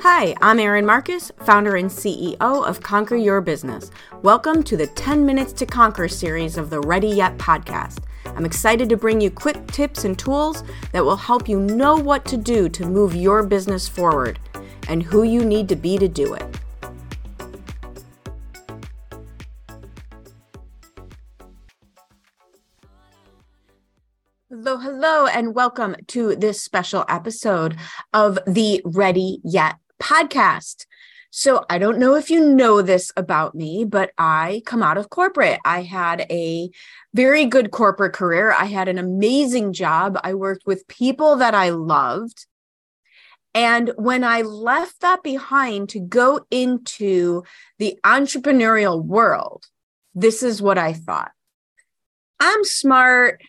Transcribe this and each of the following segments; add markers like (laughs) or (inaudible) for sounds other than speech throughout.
Hi, I'm Erin Marcus, founder and CEO of Conquer Your Business. Welcome to the 10 Minutes to Conquer series of the Ready Yet podcast. I'm excited to bring you quick tips and tools that will help you know what to do to move your business forward and who you need to be to do it. Hello, hello, and welcome to this special episode of the Ready Yet podcast. So, I don't know if you know this about me, but I come out of corporate. I had a very good corporate career. I had an amazing job. I worked with people that I loved. And when I left that behind to go into the entrepreneurial world, this is what I thought I'm smart.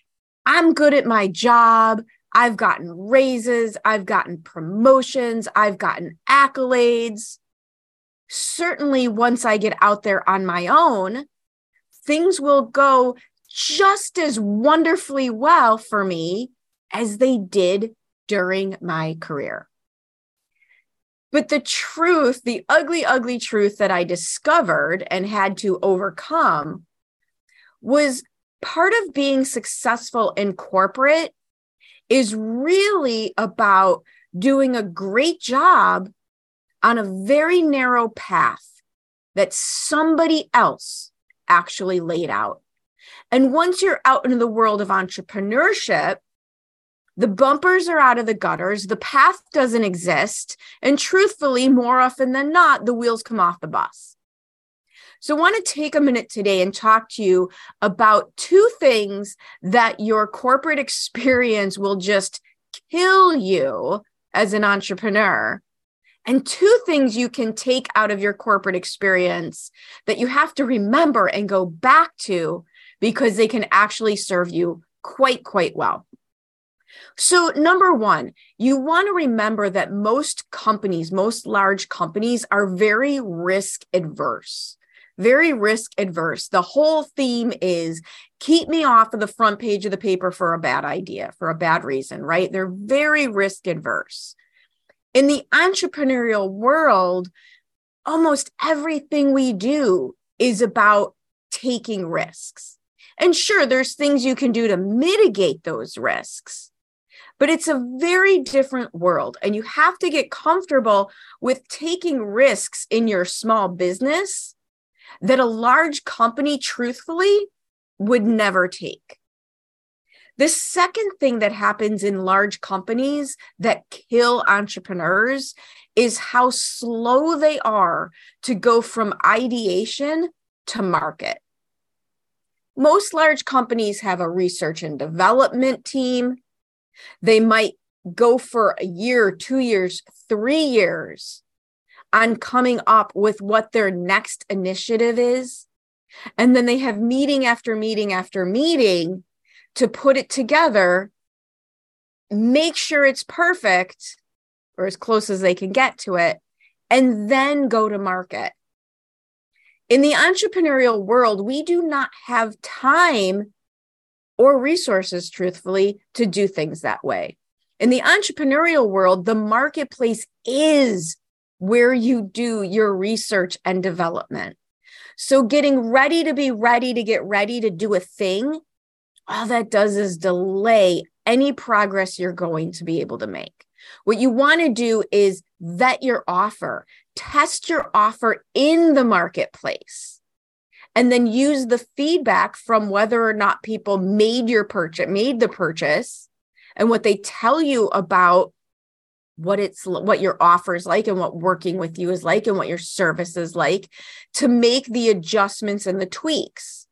I'm good at my job. I've gotten raises. I've gotten promotions. I've gotten accolades. Certainly, once I get out there on my own, things will go just as wonderfully well for me as they did during my career. But the truth, the ugly, ugly truth that I discovered and had to overcome was part of being successful in corporate is really about doing a great job on a very narrow path that somebody else actually laid out. And once you're out into the world of entrepreneurship, the bumpers are out of the gutters, the path doesn't exist. And truthfully, more often than not, the wheels come off the bus. So, I want to take a minute today and talk to you about two things that your corporate experience will just kill you as an entrepreneur, and two things you can take out of your corporate experience that you have to remember and go back to because they can actually serve you quite, quite well. So, number one, you want to remember that most companies, most large companies, are very risk adverse, very risk adverse. The whole theme is keep me off of the front page of the paper for a bad idea, for a bad reason, right? They're very risk adverse. In the entrepreneurial world, almost everything we do is about taking risks. And sure, there's things you can do to mitigate those risks but it's a very different world. And you have to get comfortable with taking risks in your small business that a large company, truthfully, would never take. The second thing that happens in large companies that kill entrepreneurs is how slow they are to go from ideation to market. Most large companies have a research and development team. They might go for a year, two years, three years on coming up with what their next initiative is. And then they have meeting after meeting after meeting to put it together, make sure it's perfect or as close as they can get to it, and then go to market. In the entrepreneurial world, we do not have time or resources, truthfully, to do things that way. In the entrepreneurial world, the marketplace is where you do your research and development. So, getting ready to be ready to get ready to do a thing, all that does is delay any progress you're going to be able to make. What you want to do is vet your offer, test your offer in the marketplace and then use the feedback from whether or not people made your purchase made the purchase and what they tell you about what it's what your offer is like and what working with you is like and what your service is like to make the adjustments and the tweaks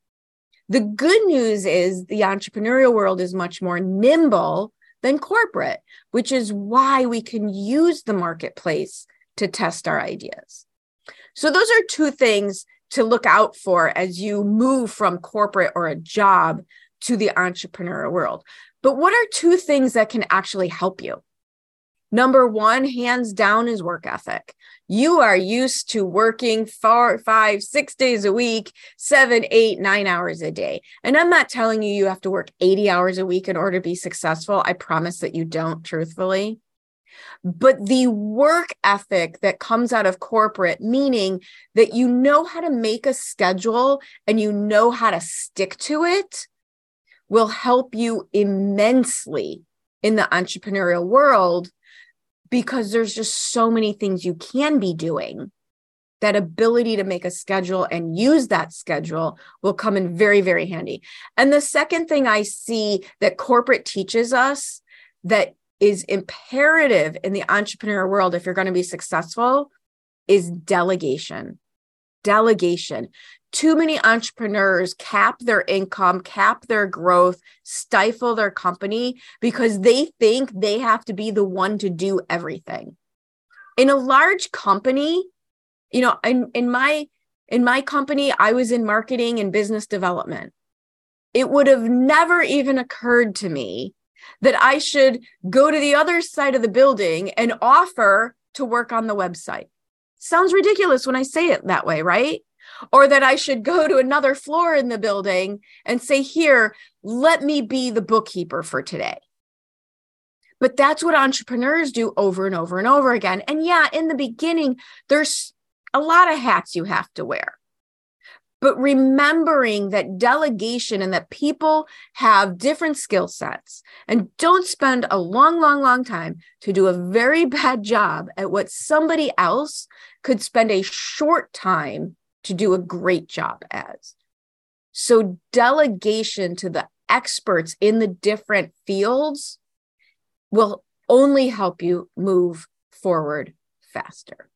the good news is the entrepreneurial world is much more nimble than corporate which is why we can use the marketplace to test our ideas so those are two things to look out for as you move from corporate or a job to the entrepreneurial world. But what are two things that can actually help you? Number one, hands down, is work ethic. You are used to working four, five, six days a week, seven, eight, nine hours a day. And I'm not telling you you have to work 80 hours a week in order to be successful. I promise that you don't, truthfully. but the work ethic that comes out of corporate, meaning that you know how to make a schedule and you know how to stick to it, will help you immensely in the entrepreneurial world because there's just so many things you can be doing. That ability to make a schedule and use that schedule will come in very, very handy. And the second thing I see that corporate teaches us that is imperative in the entrepreneur world if you're going to be successful is delegation. Delegation. Too many entrepreneurs cap their income, cap their growth, stifle their company because they think they have to be the one to do everything. In a large company, you know, in, in my in my company, I was in marketing and business development. It would have never even occurred to me that I should go to the other side of the building and offer to work on the website. Sounds ridiculous when I say it that way, right? Or that I should go to another floor in the building and say, Here, let me be the bookkeeper for today. But that's what entrepreneurs do over and over and over again. And yeah, in the beginning, there's a lot of hats you have to wear but remembering that delegation and that people have different skill sets and don't spend a long, long, long time to do a very (laughs) bad job at what somebody else could spend a short time to do a great job as. So, delegation to the experts in the different fields will only help you move forward faster.